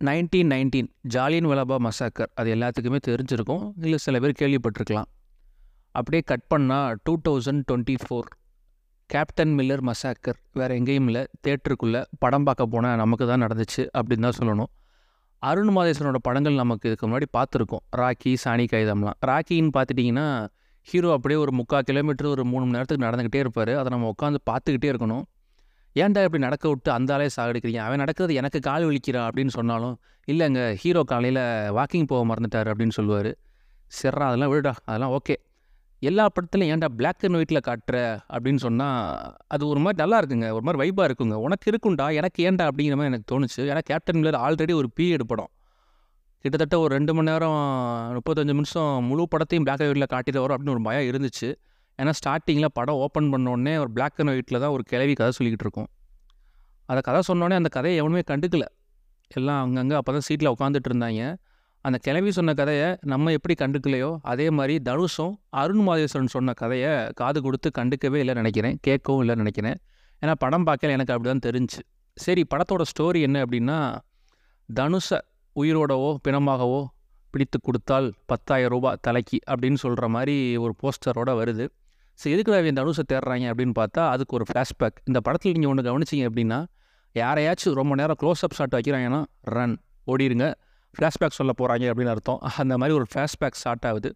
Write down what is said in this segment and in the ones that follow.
Nineteen nineteen Jallianwala massacre அது எல்லாத்துக்குமே தெரிஞ்சிருக்கும். இல்லை சில பேர் கேள்விப்பட்டிருக்கலாம். அப்படியே கட் பண்ணால் two thousand twenty four Captain Miller massacre வேறு எங்கேயும் இல்லை தேட்டருக்குள்ளே படம் பார்க்க போனால் நமக்கு தான் நடந்துச்சு அப்படின்னு தான் சொல்லணும். அருண் மாதேசனோட படங்கள் நமக்கு இதுக்கு முன்னாடி பார்த்துருக்கோம். ராக்கி சாணி கைதம்லாம் ராக்கின்னு பார்த்துட்டிங்கன்னா ஹீரோ அப்படியே ஒரு முக்கால் கிலோமீட்டர் ஒரு மூணு மணி நேரத்துக்கு நடந்துக்கிட்டே இருப்பார். அதை நம்ம உட்காந்து பார்த்துக்கிட்டே இருக்கணும். ஏன்டா இப்படி நடக்க விட்டு அந்த ஆளே சாகடிக்கிறீங்க? அவன் நடக்கிறது எனக்கு கால் வலிக்கிறா அப்படின்னு சொன்னாலும் இல்லைங்க ஹீரோ காலையில் வாக்கிங் போக மறந்துட்டார் அப்படின்னு சொல்லுவார். சிறா அதெல்லாம் விடுடா அதெல்லாம் ஓகே எல்லா படத்துலையும் ஏன்டா பிளாக் அண்ட் ஒயிட்டில் காட்டுற அப்படின்னு சொன்னால் அது ஒரு மாதிரி நல்லா இருக்குங்க ஒரு மாதிரி வைப்பாக இருக்குங்க. உனக்கு இருக்குண்டா எனக்கு ஏன்டா அப்படிங்கிற மாதிரி எனக்கு தோணுச்சு. ஏன்னா கேப்டன் மில்லர் ஆல்ரெடி ஒரு பீரியட் படம். கிட்டத்தட்ட ஒரு ரெண்டு மணி நேரம் முப்பத்தஞ்சு நிமிஷம் முழு படத்தையும் பிளாக் அண்ட் ஒயிட்டில் காட்டிட்டு வரும் அப்படின்னு ஒரு பயம் இருந்துச்சு. ஏன்னா ஸ்டார்டிங்கில் படம் ஓப்பன் பண்ணோடனே ஒரு பிளாக் அண்ட் ஒயிட்டில் தான் ஒரு கிளவி கதை சொல்லிக்கிட்டு இருக்கோம். அதை கதை சொன்னோடனே அந்த கதையை எவனுமே கண்டுக்கல. எல்லாம் அங்கங்கே அப்போ தான் சீட்டில் உட்காந்துட்டு இருந்தாங்க. அந்த கிளவி சொன்ன கதையை நம்ம எப்படி கண்டுக்கலையோ அதே மாதிரி தனுஷும் அருண் மாதேஸ்வரன் சொன்ன கதையை காது கொடுத்து கண்டுக்கவே இல்லை நினைக்கிறேன். கேட்கவும் இல்லை நினைக்கிறேன். ஏன்னா படம் பார்க்கல எனக்கு அப்படி தான் தெரிஞ்சு. சரி படத்தோட ஸ்டோரி என்ன அப்படின்னா தனுஷை உயிரோடவோ பிணமாகவோ பிடித்து கொடுத்தால் பத்தாயிரம் ரூபாய் தலைக்கு அப்படின்னு சொல்கிற மாதிரி ஒரு போஸ்டரோட வருது. ஸோ எதுக்குள்ள இந்த தனுஷை தேடுறாங்க அப்படின்னு பார்த்தா அதுக்கு ஒரு ஃப்ளாஷ்பேக் இந்த படத்தில் நீங்கள் ஒன்று கவனிச்சிங்க அப்படின்னா யாரையாச்சும் ரொம்ப நேரம் க்ளோஸ்அப் ஷாட் வைக்கிறாங்கன்னா ரன் ஓடிடுங்க ஃப்ளாஷ்பேக் சொல்ல போகிறாங்க அப்படின்னு அர்த்தம். அந்த மாதிரி ஒரு ஃப்ளாஷ்பேக் ஸ்டார்ட் ஆகுது.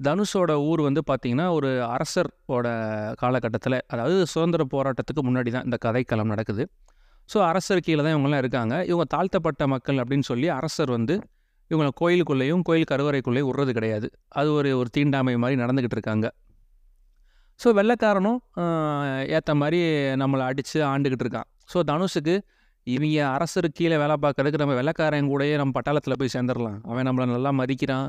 தனுஷோட ஊர் வந்து பார்த்திங்கன்னா ஒரு அரசரோட காலகட்டத்தில் அதாவது சுதந்திர போராட்டத்துக்கு முன்னாடி தான் இந்த கதைக்களம் நடக்குது. ஸோ அரசர் கீழே தான் இவங்கெல்லாம் இருக்காங்க. இவங்க தாழ்த்தப்பட்ட மக்கள் அப்படின்னு சொல்லி அரசர் வந்து இவங்களை கோயிலுக்குள்ளேயும் கோயில் கருவறைக்குள்ளேயும் விடுறது கிடையாது. அது ஒரு ஒரு தீண்டாமை மாதிரி நடந்துக்கிட்டு இருக்காங்க. ஸோ வெள்ளைக்காரனும் ஏற்ற மாதிரி நம்மளை அடித்து ஆண்டுக்கிட்டு இருக்கான். ஸோ தனுஷுக்கு இவங்க அரசரு கீழே வேலை பார்க்கறதுக்கு நம்ம வெள்ளைக்காரன் கூடயே நம்ம பட்டாளத்தில் போய் சேர்ந்துடலாம். அவன் நம்மளை நல்லா மதிக்கிறான்.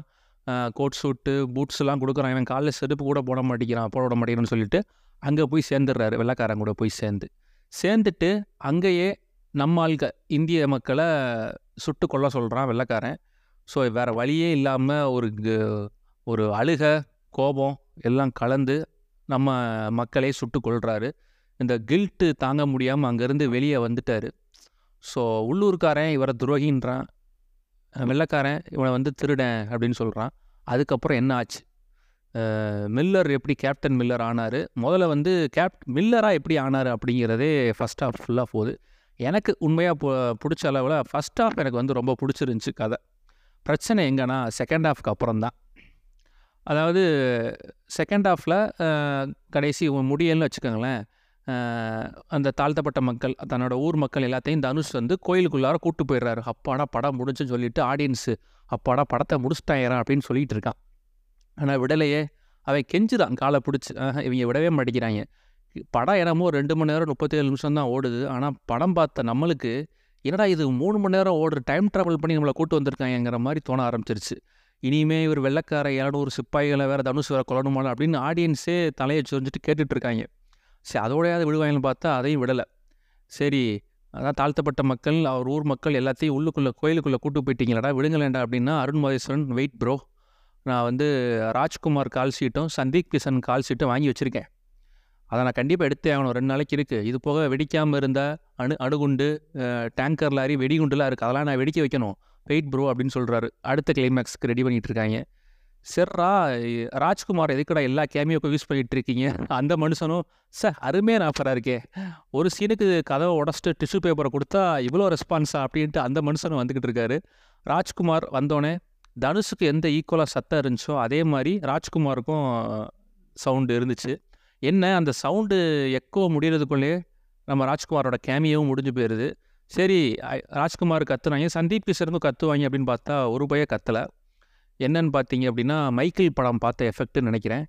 கோட் சூட்டு பூட்ஸ்லாம் கொடுக்குறான். இவன் காலில் செருப்பு கூட போட மாட்டேங்கிறான் போட விட மாட்டேங்கிறான்னு சொல்லிட்டு அங்கே போய் சேர்ந்துடுறாரு வெள்ளைக்காரன் கூட போய் சேர்ந்து. சேர்ந்துட்டு அங்கேயே நம்ம ஆள்க இந்திய மக்களை சுட்டு கொல்ல சொல்கிறான் வெள்ளைக்காரன். ஸோ வேறு வழியே இல்லாமல் ஒரு ஒரு அழுக கோபம் எல்லாம் கலந்து நம்ம மக்களே சுட்டு கொள்கிறாரு இந்த கில்ட்டு தாங்க முடியாமல் அங்கேருந்து வெளியே வந்துட்டார். ஸோ உள்ளூர்காரன் இவரை துரோகின்றான். வெள்ளக்காரன் இவனை வந்து திருடன் அப்படின்னு சொல்கிறான் அதுக்கப்புறம் என்ன ஆச்சு? மில்லர் எப்படி கேப்டன் மில்லர் ஆனார்? முதல்ல வந்து கேப் மில்லராக எப்படி ஆனார் அப்படிங்கிறதே ஃபஸ்ட் ஹாஃப் ஃபுல்லாக போகுது. எனக்கு உண்மையாக பிடிச்ச அளவில் ஃபஸ்ட் ஹாஃப் எனக்கு வந்து ரொம்ப பிடிச்சிருந்துச்சி கதை. பிரச்சனை எங்கன்னா செகண்ட் ஹாஃப்க்கு அப்புறம் தான் அதாவது செகண்ட் ஹாஃபில் கடைசி முடியல்னு வச்சுக்கோங்களேன் அந்த தாழ்த்தப்பட்ட மக்கள் தன்னோட ஊர் மக்கள் எல்லாத்தையும் தனுஷ் வந்து கோயிலுக்குள்ளார கூட்டு போயிடுறாரு. அப்பாடா படம் முடிஞ்சுன்னு சொல்லிட்டு ஆடியன்ஸு அப்பாடா படத்தை முடிச்சிட்டாயிரம் அப்படின்னு சொல்லிகிட்டு இருக்கான். ஆனால் விடலையே அவன் கெஞ்சுதான் காலை பிடிச்சி. இவங்க விடவே மாட்டேங்கிறாங்க. படம் என்னமோ ரெண்டு மணி நேரம் முப்பத்தேழு நிமிஷம் தான் ஓடுது. ஆனால் படம் பார்த்த நம்மளுக்கு என்னடா இது மூணு மணி நேரம் ஓடுற டைம் ட்ராவல் பண்ணி நம்மளை கூட்டு வந்திருக்காங்கிற மாதிரி தோண ஆரம்பிச்சிருச்சு. இனிமே இவர் வெள்ளக்கார இரநூறு சிப்பாய்களை வேறு தனுஷ் வேறு கொல்லணுமால அப்படின்னு ஆடியன்ஸே தலையை சொரிஞ்சிட்டு கேட்டுட்ருக்காங்க சரி அதோடையாவது விடுவாங்கன்னு பார்த்தா அதையும் விடலை. சரி அதான் தாழ்த்தப்பட்ட மக்கள் அவர் ஊர் மக்கள் எல்லாத்தையும் உள்ளுக்குள்ளே கோயிலுக்குள்ளே கூட்டு போயிட்டீங்களடா விடுங்களேண்டா அப்படின்னா அருண் மகேஸ்வரன் வெயிட் ப்ரோ நான் வந்து ராஜ்குமார் கால் ஷீட்டும் சந்தீப் கிஷன் கால் ஷீட்டும் வாங்கி வச்சுருக்கேன். அதை நான் கண்டிப்பாக எடுத்தே ஆகணும் ரெண்டு நாளைக்கு இருக்குது இது போக வெடிக்காமல் இருந்த அணு அணுகுண்டு டேங்கர் லாரி வெடிகுண்டுலாம் இருக்குது அதெல்லாம் நான் வெடிக்க வைக்கணும். வெயிட் ப்ரோ அப்படின்னு சொல்கிறாரு அடுத்த கிளைமேக்ஸ்க்கு ரெடி பண்ணிகிட்டு இருக்காங்க. சரிரா ராஜ்குமார் எதுக்குடா எல்லா கேமியோக்கும் யூஸ் பண்ணிகிட்டு இருக்கீங்க? அந்த மனுஷனும் சார் அருமையான ஆஃபராக இருக்கே. ஒரு சீனுக்கு கதவை உடச்சிட்டு டிஷ்யூ பேப்பரை கொடுத்தா இவ்வளோ ரெஸ்பான்ஸா அப்படின்ட்டு அந்த மனுஷனும் வந்துக்கிட்டு இருக்காரு. ராஜ்குமார் வந்தோடனே தனுஷுக்கு எந்த ஈக்குவலாக சத்தம் இருந்துச்சோ அதே மாதிரி ராஜ்குமாருக்கும் சவுண்டு இருந்துச்சு. என்ன அந்த சவுண்டு எக்கோ முடிகிறதுக்குள்ளே நம்ம ராஜ்குமாரோட கேமியாவும் முடிஞ்சு போயிடுது சரி ராஜ்குமார் கத்துனாங்க சந்தீப் கிஷனுக்கும் கத்துவாங்க அப்படின்னு பார்த்தா ஒரு பய கத்தலை. என்னன்னு பார்த்தீங்க அப்படின்னா மைக்கேல் படம் பார்த்த எஃபெக்ட்னு நினைக்கிறேன்.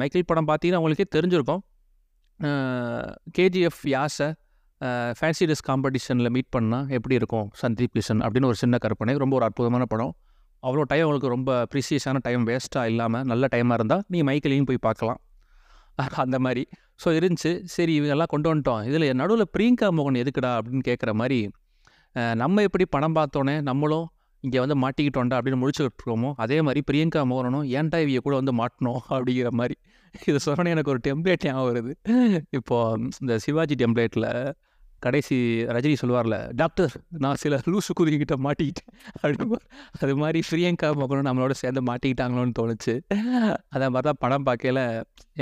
மைக்கேல் படம் பார்த்தீங்கன்னா உங்களுக்கே தெரிஞ்சிருக்கும். கேஜிஎஃப் யாஸை ஃபேன்சி ட்ரெஸ் காம்படிஷனில் மீட் பண்ணால் எப்படி இருக்கும் சந்தீப் கிஷன் அப்படின்னு ஒரு சின்ன கற்பனை. ரொம்ப ஒரு அற்புதமான படம். அவ்வளோ டைம் உங்களுக்கு ரொம்ப ப்ரிசியஸான டைம் வேஸ்ட்டாக இல்லாமல் நல்ல டைமாக இருந்தால் நீ மைக்கேலையும் போய் பார்க்கலாம். அந்த மாதிரி. ஸோ இருந்துச்சு. சரி இவங்கெல்லாம் கொண்டு வந்துட்டோம். இதில் நடுவில் பிரியங்கா மோகன் எதுக்குடா அப்படின்னு கேட்குற மாதிரி நம்ம எப்படி படம் பார்த்தோன்னே நம்மளும் இங்கே வந்து மாட்டிக்கிட்டோண்டா அப்படின்னு முடிச்சுக்கிட்டு அதே மாதிரி பிரியங்கா மோகனும் ஏன்டா இவைய கூட வந்து மாட்டணும் அப்படிங்கிற மாதிரி. இது சொன்னே எனக்கு ஒரு டெம்ப்ளேட் ஞாபகம் வருது. இப்போது இந்த சிவாஜி டெம்ப்ளேட்டில் கடைசி ரஜினி சொல்லுவார்ல டாக்டர் நான் சில லூசு குதிரிக்கிட்ட மாட்டிக்கிட்டேன். அப்படின்னு அது மாதிரி பிரியங்கா மகனும் நம்மளோட சேர்ந்து மாட்டிக்கிட்டாங்களோன்னு தோணுச்சு. அதை மாதிரி தான் படம் பார்க்கையில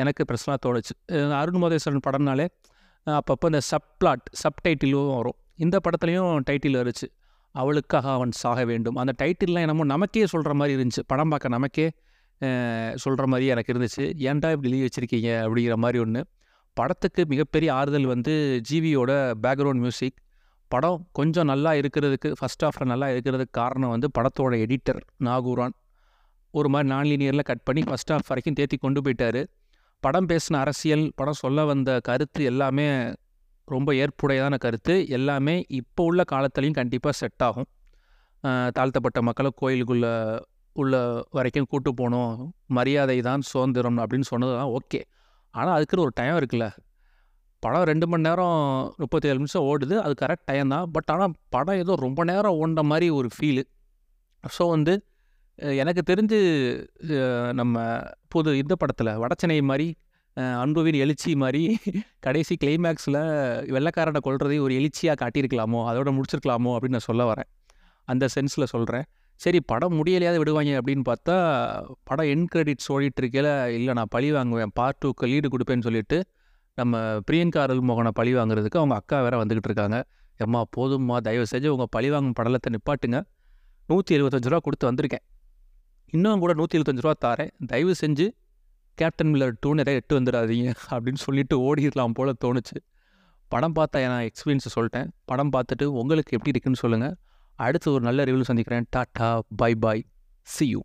எனக்கு பிரச்சனாக தோணுச்சு. அருண் மோதேஸ்வரன் படம்னாலே அப்பப்போ இந்த சப்ளாட் சப்டைட்டிலும் சப் டைட்டிலும் வரும். இந்த படத்துலையும் டைட்டில் வருச்சு. அவளுக்காக அவன் சாக வேண்டும். அந்த டைட்டில்லாம் என்னமோ நமக்கே சொல்கிற மாதிரி இருந்துச்சு. படம் பார்க்க நமக்கே சொல்கிற மாதிரி எனக்கு இருந்துச்சு. ஏன்டா இப்படி லீவ் வச்சுருக்கீங்க? அப்படிங்கிற மாதிரி ஒன்று படத்துக்கு மிகப்பெரிய ஆறுதல் வந்து ஜிவியோட பேக்ரவுண்ட் மியூசிக் படம் கொஞ்சம் நல்லா இருக்கிறதுக்கு ஃபஸ்ட் ஹாஃபில் நல்லா இருக்கிறதுக்கு காரணம் வந்து படத்தோட எடிட்டர் நாகூரான். ஒரு மாதிரி நான் லீனியரில் கட் பண்ணி ஃபஸ்ட் ஆஃப் வரைக்கும் தேத்தி கொண்டு போயிட்டாரு. படம் பேசின அரசியல் படம் சொல்ல வந்த கருத்து எல்லாமே ரொம்ப ஏற்புடையதான கருத்து. எல்லாமே இப்போ உள்ள காலத்துலேயும் கண்டிப்பாக செட் ஆகும். தாழ்த்தப்பட்ட மக்களை கோயிலுக்குள்ளே உள்ள வரைக்கும் கூட்டு போகணும். மரியாதை தான் சுதந்திரம் அப்படின்னு சொன்னது தான் ஓகே ஆனால் அதுக்குன்னு ஒரு டைம் இருக்குல்ல. படம் ரெண்டு மணி நேரம் முப்பத்தேழு நிமிஷம் ஓடுது. அது கரெக்ட் டைம் தான். பட் ஆனால் படம் ஏதோ ரொம்ப நேரம் ஓண்ட மாதிரி ஒரு ஃபீலு ஸோ வந்து எனக்கு தெரிஞ்சு நம்ம புது இந்த படத்தில் வடச்சனை மாதிரி அன்புவின் எழுச்சி மாதிரி கடைசி கிளைமேக்ஸில் வெள்ளக்காரனை கொள்றதை ஒரு எழுச்சியாக காட்டியிருக்கலாமோ அதோட முடிச்சிருக்கலாமோ அப்படின்னு நான் சொல்ல வரேன். அந்த சென்ஸில் சொல்கிறேன் சரி படம் முடியலையாவது விடுவாங்க அப்படின்னு பார்த்தா படம் என் கிரெடிட்ஸ் ஓடிட்டு இருக்கையில இல்லை நான் பழி வாங்குவேன். பார்ட் டூக்கு லீடு கொடுப்பேன்னு சொல்லிட்டு நம்ம பிரியங்கா அருள்மோகனை பழி வாங்குறதுக்கு அவங்க அக்கா வேற வந்துக்கிட்டு இருக்காங்க. எம்மா போதும்மா. தயவு செஞ்சு உங்கள் பழி வாங்கும் படலத்தை நிப்பாட்டுங்க. நூற்றி எழுபத்தஞ்சு ரூபா கொடுத்து வந்திருக்கேன். இன்னும் கூட நூற்றி எழுபத்தஞ்சு ரூபா தாரேன். தயவு செஞ்சு கேப்டன் மில்லர் டூ நிறைய எட்டு வந்துடாதீங்க. அப்படின்னு சொல்லிட்டு ஓடிடலாம் போல தோணுச்சு. படம் பார்த்தா நான் எக்ஸ்பீரியன்ஸை சொல்லிட்டேன். படம் பார்த்துட்டு உங்களுக்கு எப்படி இருக்குன்னு சொல்லுங்கள் அடுத்து ஒரு நல்ல ரிவ்யூ சந்திக்கிறேன். Tata bye bye see you